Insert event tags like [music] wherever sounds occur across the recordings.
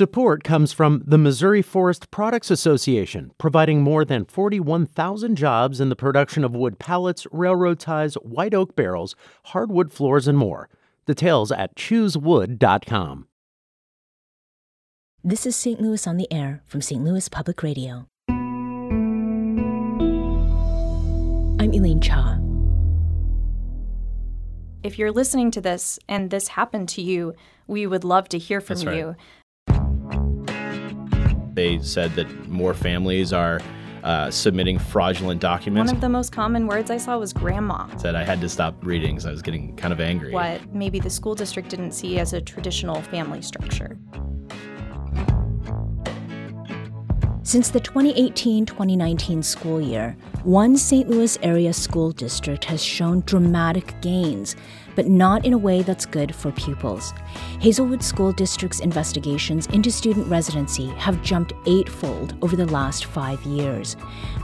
Support comes from the Missouri Forest Products Association, providing more than 41,000 jobs in the production of wood pallets, railroad ties, white oak barrels, hardwood floors, and more. Details at choosewood.com. This is St. Louis on the Air from St. Louis Public Radio. I'm Elaine Cha. If you're listening to this and this happened to you, we would love to hear from That's right. you. They said that more families are uh, submitting fraudulent documents. One of the most common words I saw was grandma. Said I had to stop reading because I was getting kind of angry. What maybe the school district didn't see as a traditional family structure. Since the 2018 2019 school year, one St. Louis area school district has shown dramatic gains, but not in a way that's good for pupils. Hazelwood School District's investigations into student residency have jumped eightfold over the last five years,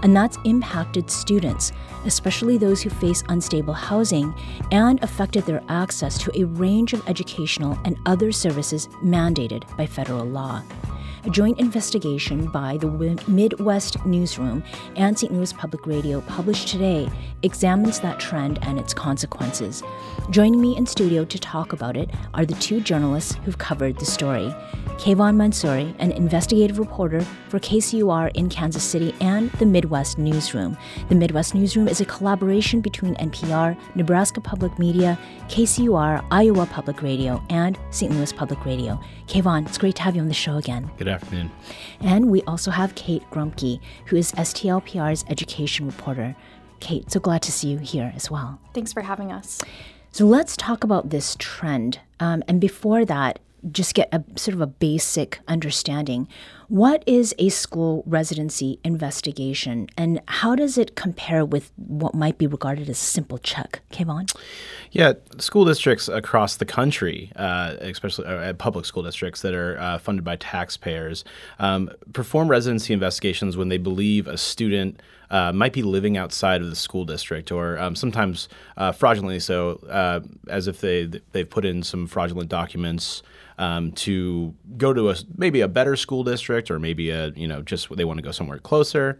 and that's impacted students, especially those who face unstable housing, and affected their access to a range of educational and other services mandated by federal law. A joint investigation by the Midwest Newsroom and St. Louis Public Radio published today examines that trend and its consequences. Joining me in studio to talk about it are the two journalists who've covered the story. Kayvon Mansouri, an investigative reporter for KCUR in Kansas City and the Midwest Newsroom. The Midwest Newsroom is a collaboration between NPR, Nebraska Public Media, KCUR, Iowa Public Radio, and St. Louis Public Radio. Kayvon, it's great to have you on the show again. Good afternoon. And we also have Kate Grumke, who is STLPR's education reporter. Kate, so glad to see you here as well. Thanks for having us. So let's talk about this trend. Um, and before that, just get a sort of a basic understanding. What is a school residency investigation and how does it compare with what might be regarded as a simple check? Kayvon? Yeah, school districts across the country, uh, especially uh, public school districts that are uh, funded by taxpayers, um, perform residency investigations when they believe a student uh, might be living outside of the school district, or um, sometimes uh, fraudulently so, uh, as if they they've put in some fraudulent documents. Um, to go to a maybe a better school district or maybe a you know just they want to go somewhere closer,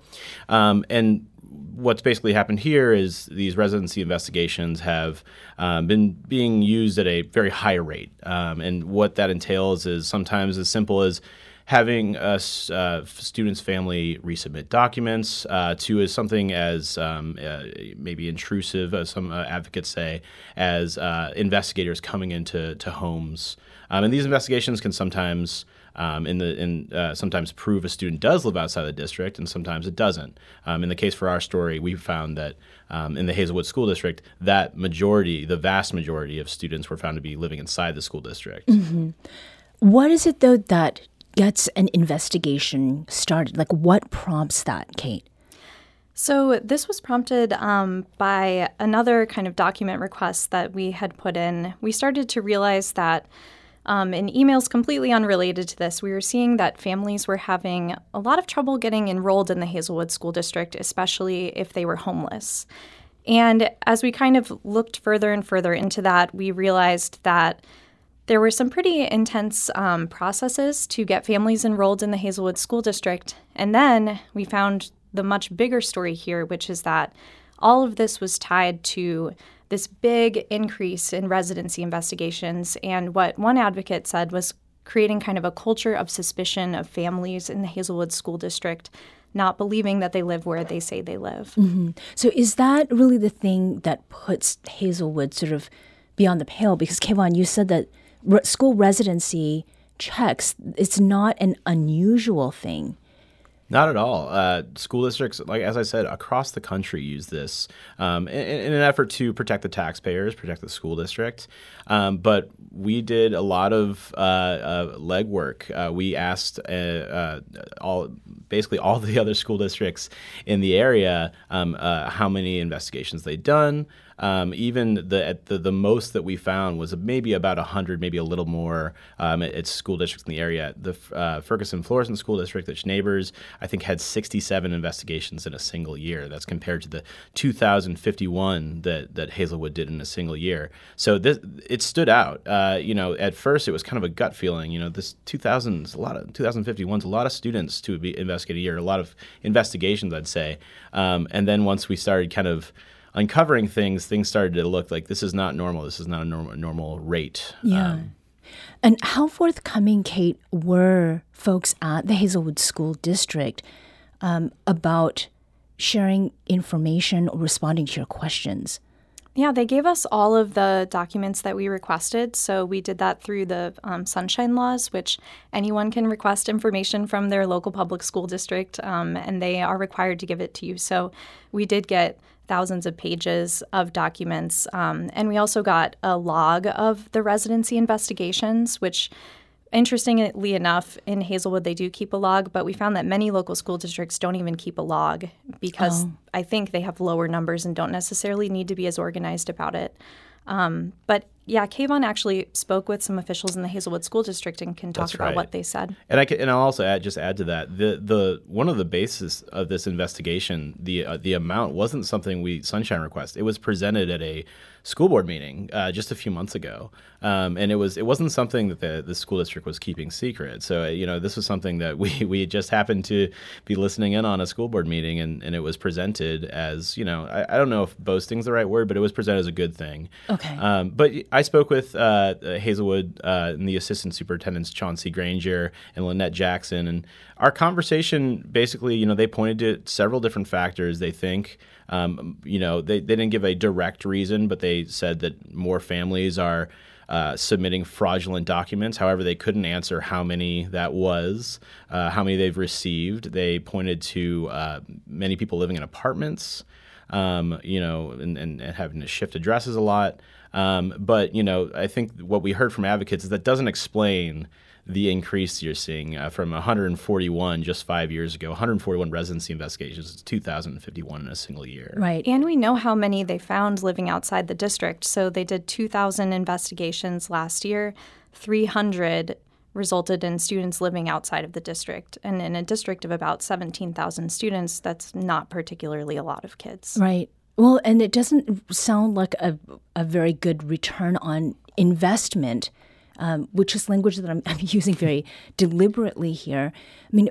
um, and what's basically happened here is these residency investigations have um, been being used at a very high rate, um, and what that entails is sometimes as simple as having us uh, students' family resubmit documents uh, to as something as um, uh, maybe intrusive, as some uh, advocates say, as uh, investigators coming into to homes. Um, and these investigations can sometimes um, in the in uh, sometimes prove a student does live outside the district, and sometimes it doesn't. Um, in the case for our story, we found that um, in the Hazelwood School District, that majority, the vast majority of students were found to be living inside the school district. What is it though that gets an investigation started? Like what prompts that, Kate? So, this was prompted um, by another kind of document request that we had put in. We started to realize that um, in emails completely unrelated to this, we were seeing that families were having a lot of trouble getting enrolled in the Hazelwood School District, especially if they were homeless. And as we kind of looked further and further into that, we realized that there were some pretty intense um, processes to get families enrolled in the Hazelwood School District. And then we found the much bigger story here, which is that all of this was tied to this big increase in residency investigations. And what one advocate said was creating kind of a culture of suspicion of families in the Hazelwood School District not believing that they live where they say they live. Mm-hmm. So is that really the thing that puts Hazelwood sort of beyond the pale? Because Kayvon, you said that re- school residency checks it's not an unusual thing. Not at all. Uh, school districts, like as I said, across the country use this um, in, in an effort to protect the taxpayers, protect the school district. Um, but we did a lot of uh, uh, legwork. Uh, we asked uh, uh, all, basically all [laughs] the other school districts in the area um, how many investigations they'd done. Um, even the, the the most that we found was maybe about hundred, maybe a little more um, at, at, school districts in the area. The uh, Ferguson Florissant School District, that's neighbors, I think had 67 investigations in a single year. That's compared to the 2,051 that that Hazelwood did in a single year. So this it stood out. Uh, you know, at first it was kind of a gut feeling. You know, this 2000 is a lot of 2051 is a lot of students to be investigated a year, a lot of investigations, I'd say. Um, and then once we started kind of uncovering things, things started to look like this is not normal. This is not a normal normal rate. Yeah. Um, and how forthcoming, Kate, were folks at the Hazelwood School District um, about sharing information or responding to your questions? Yeah, they gave us all of the documents that we requested. So we did that through the um, Sunshine Laws, which anyone can request information from their local public school district, um, and they are required to give it to you. So we did get thousands of pages of documents. Um, and we also got a log of the residency investigations, which Interestingly enough, in Hazelwood, they do keep a log, but we found that many local school districts don't even keep a log because oh. I think they have lower numbers and don't necessarily need to be as organized about it. Um, but yeah, Kayvon actually spoke with some officials in the Hazelwood School District and can talk That's about right. what they said. And I can, and I'll also add just add to that the the one of the basis of this investigation the uh, the amount wasn't something we Sunshine request. It was presented at a school board meeting uh, just a few months ago, um, and it was it wasn't something that the, the school district was keeping secret. So uh, you know this was something that [laughs] we we just happened to be listening in on a school board meeting, and, and it was presented as you know I, I don't know if boasting's the right word, but it was presented as a good thing. Okay. Um, but I spoke with uh, Hazelwood uh, and the assistant superintendents Chauncey Granger and Lynette Jackson, and our conversation basically you know they pointed to several different factors they think. Um, you know, they, they didn't give a direct reason, but they said that more families are uh, submitting fraudulent documents. However, they couldn't answer how many that was, uh, how many they've received. They pointed to uh, many people living in apartments, um, you know, and, and, and, having to shift addresses a lot. Um, but, you know, I think what we heard from advocates is that doesn't explain the increase you're seeing uh, from 141 just five years ago, 141 residency investigations, to 2,051 in a single year. Right. And we know how many they found living outside the district. So they did 2,000 investigations last year, 300 resulted in students living outside of the district. And in a district of about 17,000 students, that's not particularly a lot of kids. Right. Well, and it doesn't sound like a, a very good return on investment um, which is language that I'm, [laughs] I'm, using very deliberately here. I mean,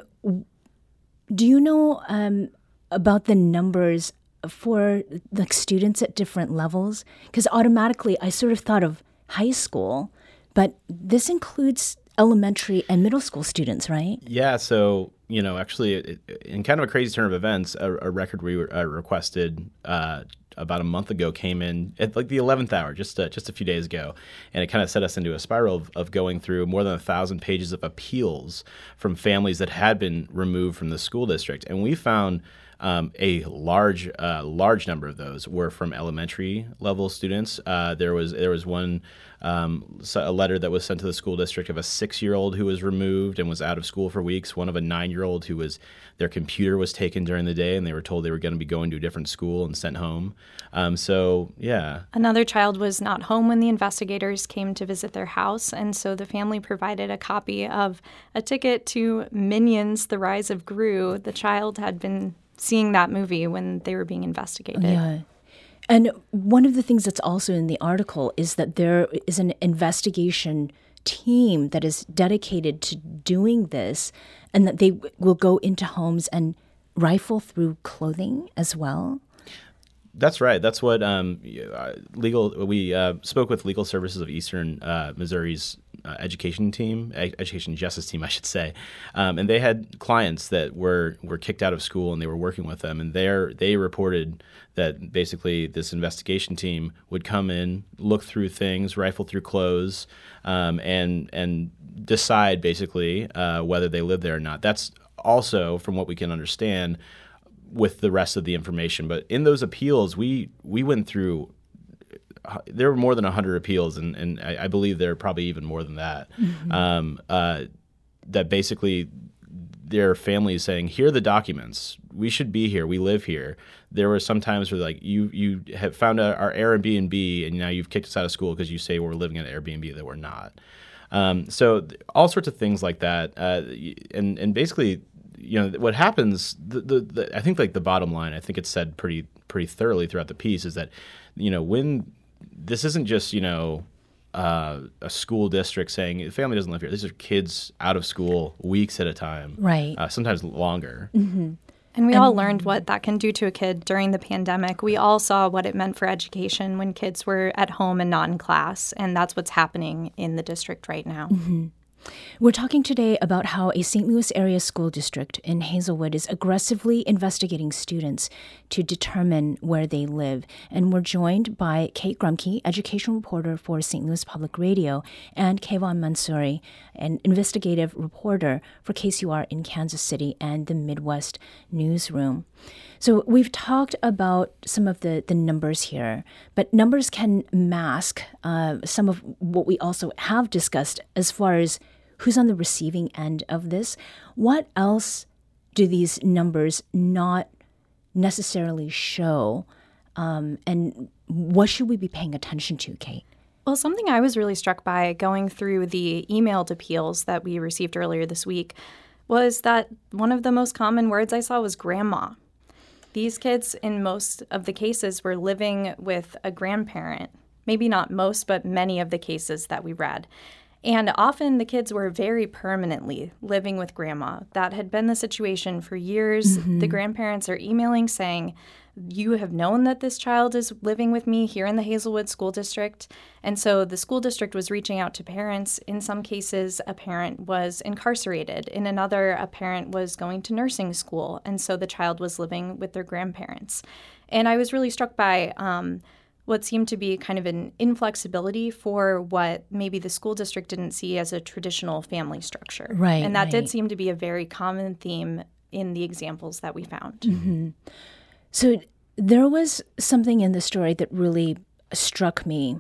do you know um, about the numbers for the students at different levels? Because automatically I sort of thought of high school, but this includes elementary and middle school students, right? Yeah. So you know, actually, in kind of a crazy turn of events, a, a record we uh, requested uh, about a month ago came in at like the 11th hour, just just a few days ago, and it kind of set us into a spiral of, of going through more than a thousand pages of appeals from families that had been removed from the school district, and we found. Um, a large, uh, large number of those were from elementary level students. Uh, there was there was one um, a letter that was sent to the school district of a six year old who was removed and was out of school for weeks. One of a nine year old who was their computer was taken during the day and they were told they were going to be going to a different school and sent home. Um, so yeah, another child was not home when the investigators came to visit their house, and so the family provided a copy of a ticket to Minions: The Rise of Gru. The child had been seeing that movie when they were being investigated. Yeah. And one of the things that's also in the article is that there is an investigation team that is dedicated to doing this and that they will go into homes and rifle through clothing as well. That's right. That's what um, uh, legal. We uh, spoke with Legal Services of Eastern uh, Missouri's uh, education team, education justice team, [laughs] I should say, um, and they had clients that were were kicked out of school, and they were working with them, and they they reported that basically this investigation team would come in, look through things, rifle through clothes, um, and and decide basically uh, whether they live there or not. That's also, from what we can understand, with the rest of the information. But in those appeals, we we went through there were more than 100 appeals, and, and I, I believe there are probably even more than that. Mm-hmm. Um, uh, that basically their families saying, "Here are the documents. We should be here. We live here." There were some times where like you you have found our Airbnb and now you've kicked us out of school because you say we're living at Airbnb that we're not. Um, so all sorts of things like that, uh, and and basically, you know, what happens. The, the, the, I think like the bottom line. I think it's said pretty pretty thoroughly throughout the piece is that, you know, when this isn't just you know uh, a school district saying the family doesn't live here. These are kids out of school weeks at a time, right? Uh, sometimes longer. Mm-hmm. And we and, all learned what that can do to a kid during the pandemic. We all saw what it meant for education when kids were at home and not in class, and that's what's happening in the district right now. Mm-hmm. We're talking today about how a St. Louis area school district in Hazelwood is aggressively investigating students to determine where they live. And we're joined by Kate Grumke, education reporter for St. Louis Public Radio, and Kayvon Mansouri, an investigative reporter for KCUR in Kansas City and the Midwest Newsroom. So we've talked about some of the, the numbers here, but numbers can mask uh, some of what we also have discussed as far as who's on the receiving end of this. What else do these numbers not necessarily show? Um, and what should we be paying attention to, Kate? Well, something I was really struck by going through the emailed appeals that we received earlier this week was that one of the most common words I saw was grandma. These kids, in most of the cases, were living with a grandparent. Maybe not most, but many of the cases that we read. And often the kids were very permanently living with grandma. That had been the situation for years. Mm-hmm. The grandparents are emailing saying, You have known that this child is living with me here in the Hazelwood School District. And so the school district was reaching out to parents. In some cases, a parent was incarcerated. In another, a parent was going to nursing school. And so the child was living with their grandparents. And I was really struck by, um, what seemed to be kind of an inflexibility for what maybe the school district didn't see as a traditional family structure. Right. And that right. did seem to be a very common theme in the examples that we found. Mm-hmm. So there was something in the story that really struck me.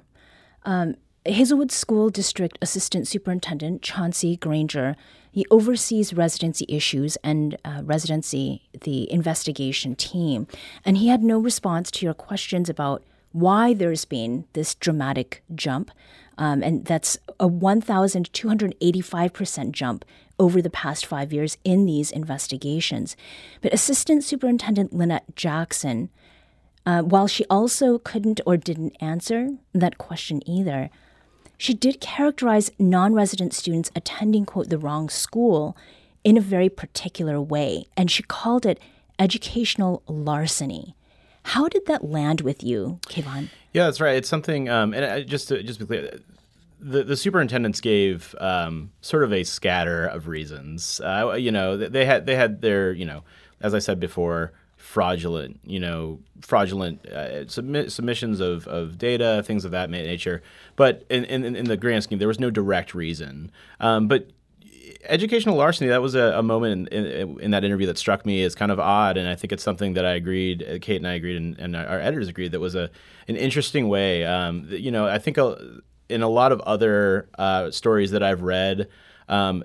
Um, Hazelwood School District Assistant Superintendent Chauncey Granger, he oversees residency issues and uh, residency, the investigation team, and he had no response to your questions about why there's been this dramatic jump. Um, and that's a 1,285% jump over the past five years in these investigations. But Assistant Superintendent Lynette Jackson, uh, while she also couldn't or didn't answer that question either, she did characterize non resident students attending, quote, the wrong school in a very particular way. And she called it educational larceny. How did that land with you, Kayvon? Yeah, that's right. It's something, um, and just to just be clear, the, the superintendents gave um, sort of a scatter of reasons. Uh, you know, they had they had their you know, as I said before, fraudulent you know fraudulent uh, submi- submissions of, of data, things of that nature. But in, in, in the grand scheme, there was no direct reason. Um, but educational larceny that was a, a moment in, in, in, that interview that struck me as kind of odd and i think it's something that i agreed uh, kate and i agreed and, and our editors agreed that was a an interesting way. Um, you know i think in a lot of other uh, stories that i've read um,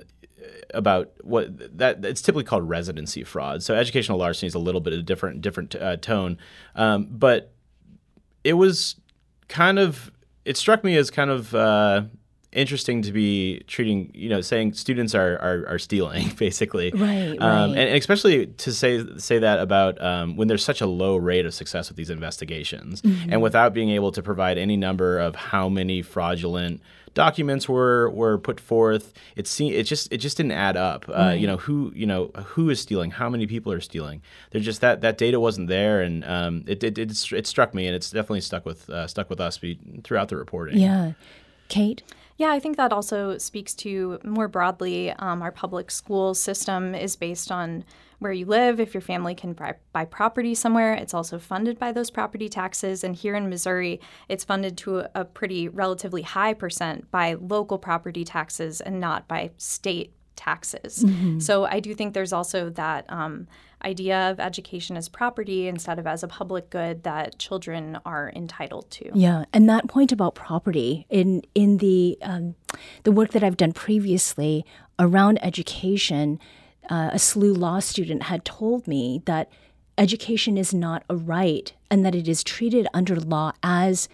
about what that it's typically called residency fraud. So educational larceny is a little bit of a different different uh, tone. Um, but it was kind of it struck me as kind of uh, interesting to be treating, you know, saying students are are, are stealing [laughs] basically, right? Um, right. And, especially to say say that about um, when there's such a low rate of success with these investigations, mm-hmm. and without being able to provide any number of how many fraudulent documents were were put forth. It seemed it just it just didn't add up. Uh, right. You know who you know who is stealing, how many people are stealing. They're just that that data wasn't there, and um, it, it, it it struck me, and it's definitely stuck with uh, stuck with us throughout the reporting. Yeah, Kate. Yeah, I think that also speaks to more broadly um, our public school system is based on where you live. If your family can buy, buy property somewhere, it's also funded by those property taxes. And here in Missouri, it's funded to a, a pretty relatively high percent by local property taxes and not by state taxes. Mm-hmm. So I do think there's also that. Um, idea of education as property instead of as a public good that children are entitled to. Yeah, and that point about property in in the um, the work that I've done previously around education. uh, a SLU law student had told me that education is not a right and that it is treated under law as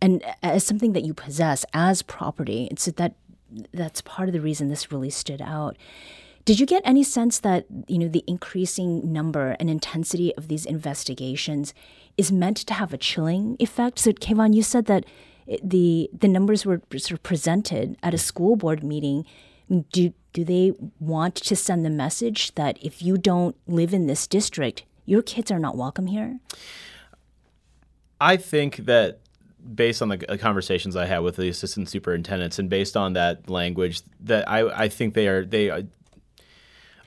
and as something that you possess as property. And so that that's part of the reason this really stood out. Did you get any sense that you know the increasing number and intensity of these investigations is meant to have a chilling effect? So, Kayvon, you said that the the numbers were sort of presented at a school board meeting. Do do they want to send the message that if you don't live in this district, your kids are not welcome here? I think that based on the conversations I had with the assistant superintendents and based on that language, that I, I think they are they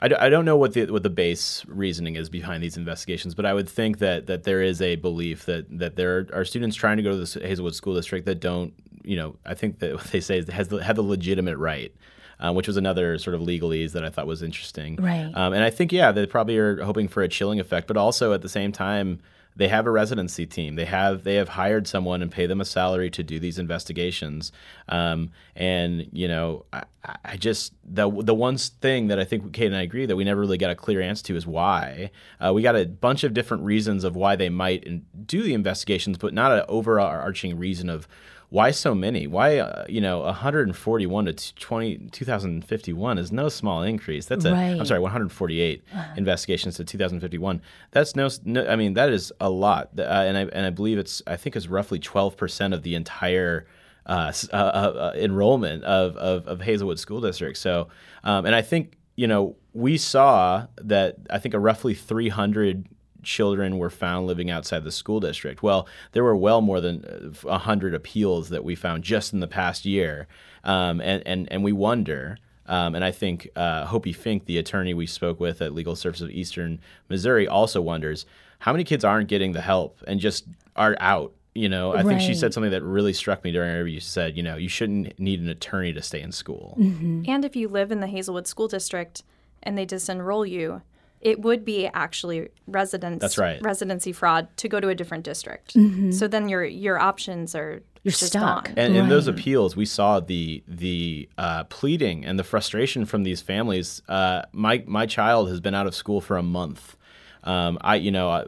I, I don't know what the what the base reasoning is behind these investigations, but I would think that that there is a belief that that there are students trying to go to the Hazelwood School District that don't, you know, I think that [laughs] what they say is has the, have the legitimate right. Um, which was another sort of legalese that I thought was interesting. Right. Um, and I think, yeah, they probably are hoping for a chilling effect, but also at the same time, they have a residency team. They have they have hired someone and pay them a salary to do these investigations. Um, and you know, I, I, just the the one thing that I think Kate and I agree that we never really got a clear answer to is why. Uh, we got a bunch of different reasons of why they might do the investigations, but not an overarching reason of why so many? Why uh, you know 141 to 20, 2051 is no small increase. That's a right. I'm sorry 148 uh-huh. investigations to 2051. That's no, no, I mean that is a lot, uh, and I and I believe it's I think it's roughly 12 percent of the entire. Uh, uh, uh, enrollment of, of, of, Hazelwood School District. So, um, and I think, you know, we saw that I think a roughly 300 children were found living outside the school district. Well, there were well more than 100 appeals that we found just in the past year. Um, and, and, and we wonder, um, and I think uh, Hopi Fink, the attorney we spoke with at Legal Services of Eastern Missouri, also wonders how many kids aren't getting the help and just are out. You know, I right. think she said something that really struck me during our interview. She said, you know, you shouldn't need an attorney to stay in school. Mm-hmm. And if you live in the Hazelwood School District and they disenroll you, it would be actually residence That's right. residency fraud to go to a different district. Mm-hmm. So then your your options are you're stuck. Gone. And right. in those appeals, we saw the the uh, pleading and the frustration from these families. Uh, my my child has been out of school for a month. Um, I, you know, uh,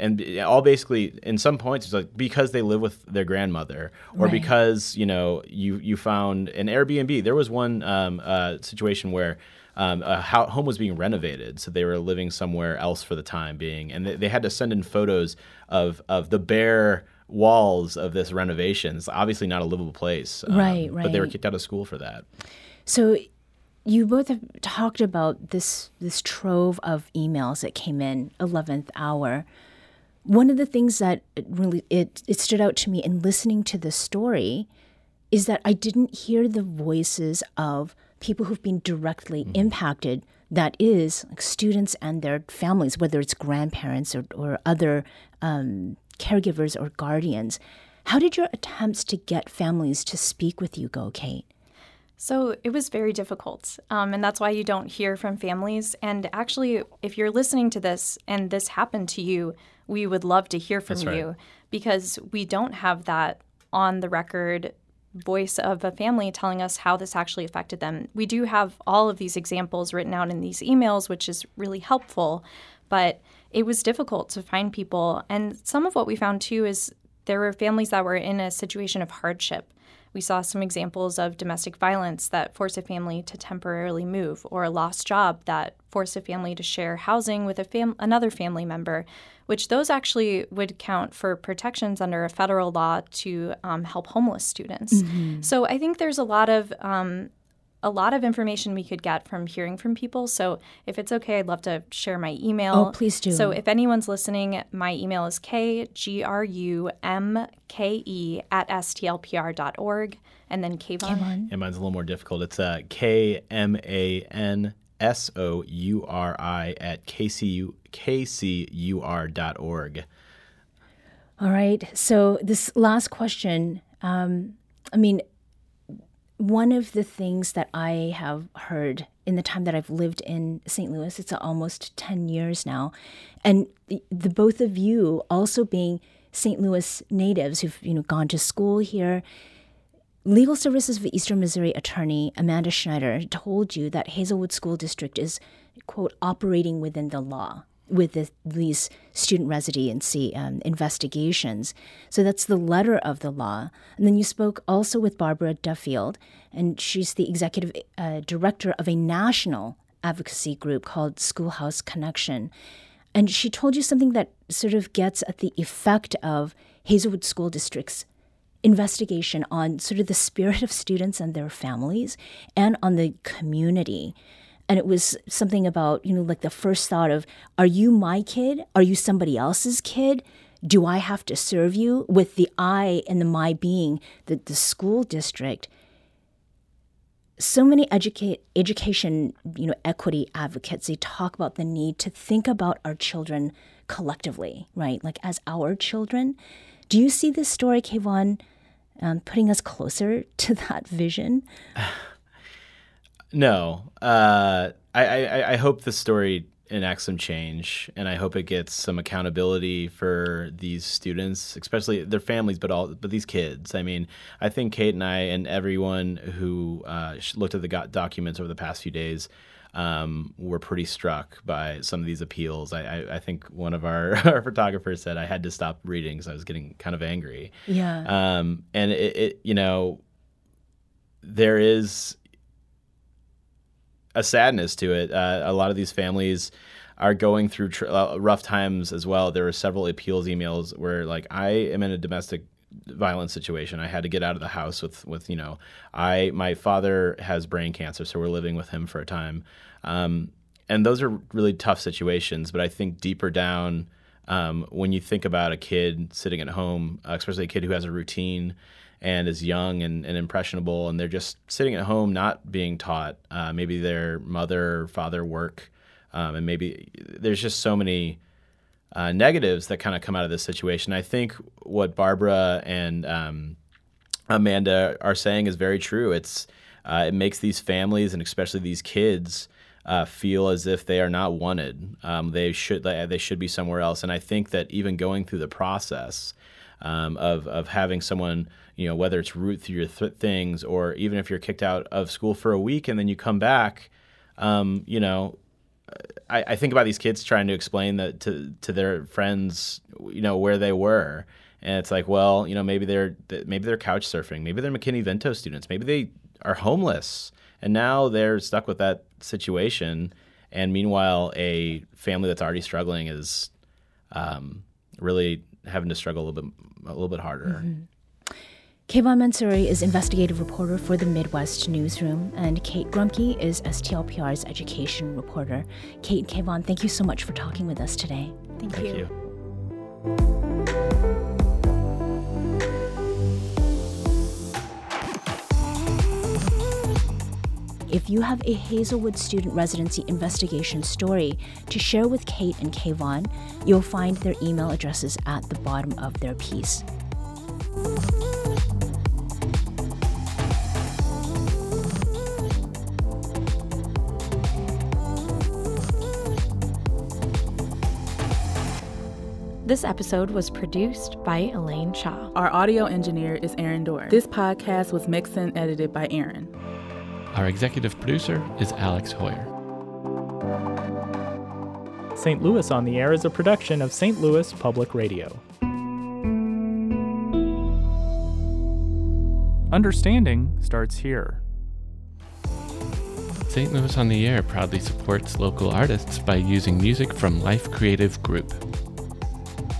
and all basically in some points it's like because they live with their grandmother, or right. because you know you you found an Airbnb. There was one um, uh, situation where um, a home was being renovated, so they were living somewhere else for the time being, and they, they had to send in photos of of the bare walls of this renovation. It's obviously not a livable place, um, right? Right. But they were kicked out of school for that. So you both have talked about this this trove of emails that came in 11th hour one of the things that it really it, it stood out to me in listening to the story is that i didn't hear the voices of people who've been directly mm-hmm. impacted that is like students and their families whether it's grandparents or, or other um, caregivers or guardians how did your attempts to get families to speak with you go kate so it was very difficult. Um, and that's why you don't hear from families. And actually, if you're listening to this and this happened to you, we would love to hear from right. you because we don't have that on the record voice of a family telling us how this actually affected them. We do have all of these examples written out in these emails, which is really helpful, but it was difficult to find people. And some of what we found too is there were families that were in a situation of hardship. We saw some examples of domestic violence that forced a family to temporarily move, or a lost job that forced a family to share housing with a fam- another family member, which those actually would count for protections under a federal law to um, help homeless students. Mm-hmm. So I think there's a lot of um, a lot of information we could get from hearing from people. So if it's okay, I'd love to share my email. Oh, please do. So if anyone's listening, my email is kgrumke at stlpr.org. And then Kayvon. Yeah, mine's a little more difficult. It's uh, K M A N S O U R I at KCU, kcur.org. All right. So this last question, um, I mean, one of the things that I have heard in the time that I've lived in St. Louis, it's almost 10 years now, and the, the both of you also being St. Louis natives who've you know gone to school here, Legal Services of Eastern Missouri attorney Amanda Schneider told you that Hazelwood School District is, quote, operating within the law with the, these student residency um, investigations. So that's the letter of the law. And then you spoke also with Barbara Duffield, and she's the executive uh, director of a national advocacy group called Schoolhouse Connection. And she told you something that sort of gets at the effect of Hazelwood School District's investigation on sort of the spirit of students and their families and on the community. And it was something about, you know, like the first thought of, are you my kid? Are you somebody else's kid? Do I have to serve you? With the I and the my being, the, the school district. So many educate, education, you know, equity advocates, they talk about the need to think about our children collectively, right? Like as our children. Do you see this story, Kayvon, um, putting us closer to that vision? [sighs] [laughs] No, uh, I, I, I hope the story enacts some change, and I hope it gets some accountability for these students, especially their families, but all but these kids. I mean, I think Kate and I and everyone who uh, looked at the documents over the past few days. Um, were pretty struck by some of these appeals. I, I, I think one of our, [laughs] our, photographers said I had to stop reading because I was getting kind of angry. Yeah. Um, and it, it, you know, there is a sadness to it. Uh, a lot of these families are going through tr- uh, rough times as well. There were several appeals emails where, like, I am in a domestic violence situation. I had to get out of the house with, with you know, I my father has brain cancer, so we're living with him for a time. Um, and those are really tough situations. But I think deeper down, um, when you think about a kid sitting at home, especially a kid who has a routine and is young and, and impressionable, and they're just sitting at home, not being taught. Uh, maybe their mother or father work, um, and maybe there's just so many uh, negatives that kind of come out of this situation. I think what Barbara and um, Amanda are saying is very true. It's uh, it makes these families and especially these kids uh, feel as if they are not wanted. Um, they should they should be somewhere else. And I think that even going through the process um, of of having someone you know whether it's root through your th- things or even if you're kicked out of school for a week and then you come back um, you know I, I, think about these kids trying to explain that to to their friends you know where they were. And it's like well you know maybe they're maybe they're couch surfing. Maybe they're mckinney-vento students. Maybe they are homeless. And now they're stuck with that situation. And meanwhile a family that's already struggling is um, really having to struggle a little bit a little bit harder. Mm-hmm. Kayvon Mansouri is investigative reporter for the Midwest Newsroom, and Kate Grumke is STLPR's education reporter. Kate and Kayvon, thank you so much for talking with us today. Thank, thank you. you. If you have a Hazelwood student residency investigation story to share with Kate and Kayvon, you'll find their email addresses at the bottom of their piece. This episode was produced by Elaine Shaw. Our audio engineer is Aaron Doerr. This podcast was mixed and edited by Aaron. Our executive producer is Alex Heuer. St. Louis on the Air is a production of St. Louis Public Radio. Understanding starts here. St. Louis on the Air proudly supports local artists by using music from Life Creative Group.